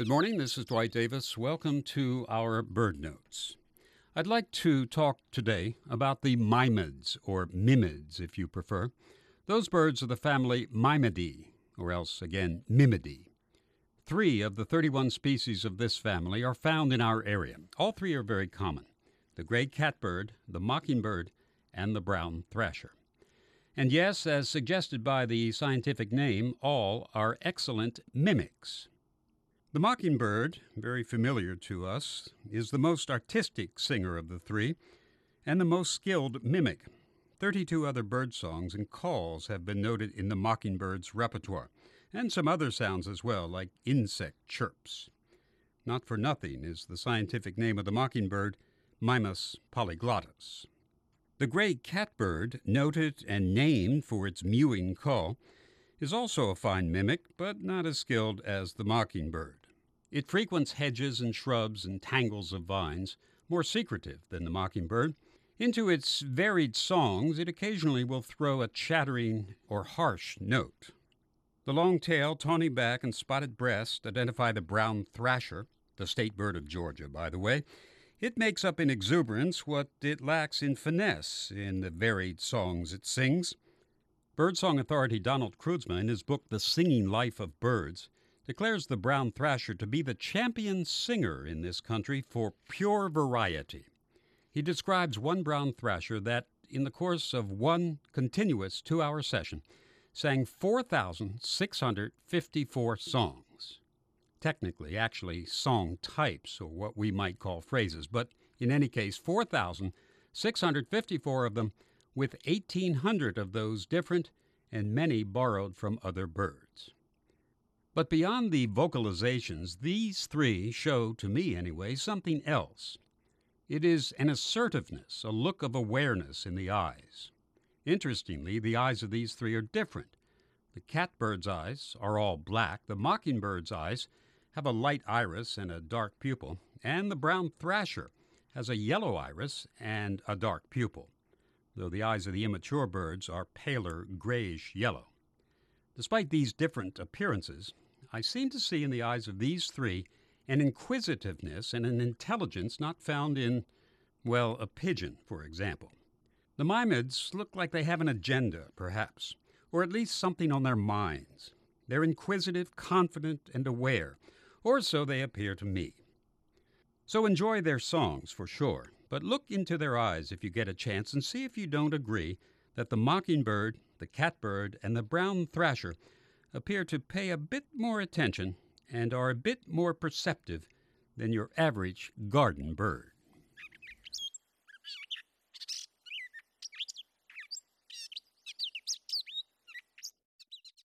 Good morning. This is Dwight Davis. Welcome to our Bird Notes. I'd like to talk today about the mimids, or mimids if you prefer. Those birds are the family Mimidae, or else again Mimidae. Three of the 31 species of this family are found in our area. All three are very common the gray catbird, the mockingbird, and the brown thrasher. And yes, as suggested by the scientific name, all are excellent mimics. The mockingbird, very familiar to us, is the most artistic singer of the three and the most skilled mimic. 32 other bird songs and calls have been noted in the mockingbird's repertoire, and some other sounds as well, like insect chirps. Not for nothing is the scientific name of the mockingbird Mimus polyglottos. The gray catbird, noted and named for its mewing call, is also a fine mimic, but not as skilled as the mockingbird. It frequents hedges and shrubs and tangles of vines, more secretive than the mockingbird. Into its varied songs, it occasionally will throw a chattering or harsh note. The long tail, tawny back, and spotted breast identify the brown thrasher, the state bird of Georgia, by the way. It makes up in exuberance what it lacks in finesse in the varied songs it sings. Birdsong authority Donald Kroodsma, in his book The Singing Life of Birds, declares the brown thrasher to be the champion singer in this country for pure variety. He describes one brown thrasher that, in the course of one continuous two hour session, sang 4,654 songs. Technically, actually, song types, or what we might call phrases, but in any case, 4,654 of them, with 1,800 of those different and many borrowed from other birds. But beyond the vocalizations, these three show, to me anyway, something else. It is an assertiveness, a look of awareness in the eyes. Interestingly, the eyes of these three are different. The catbird's eyes are all black, the mockingbird's eyes have a light iris and a dark pupil, and the brown thrasher has a yellow iris and a dark pupil, though the eyes of the immature birds are paler grayish yellow. Despite these different appearances, I seem to see in the eyes of these three an inquisitiveness and an intelligence not found in, well, a pigeon, for example. The Mimids look like they have an agenda, perhaps, or at least something on their minds. They're inquisitive, confident, and aware, or so they appear to me. So enjoy their songs, for sure, but look into their eyes if you get a chance and see if you don't agree that the mockingbird the catbird, and the brown thrasher appear to pay a bit more attention and are a bit more perceptive than your average garden bird.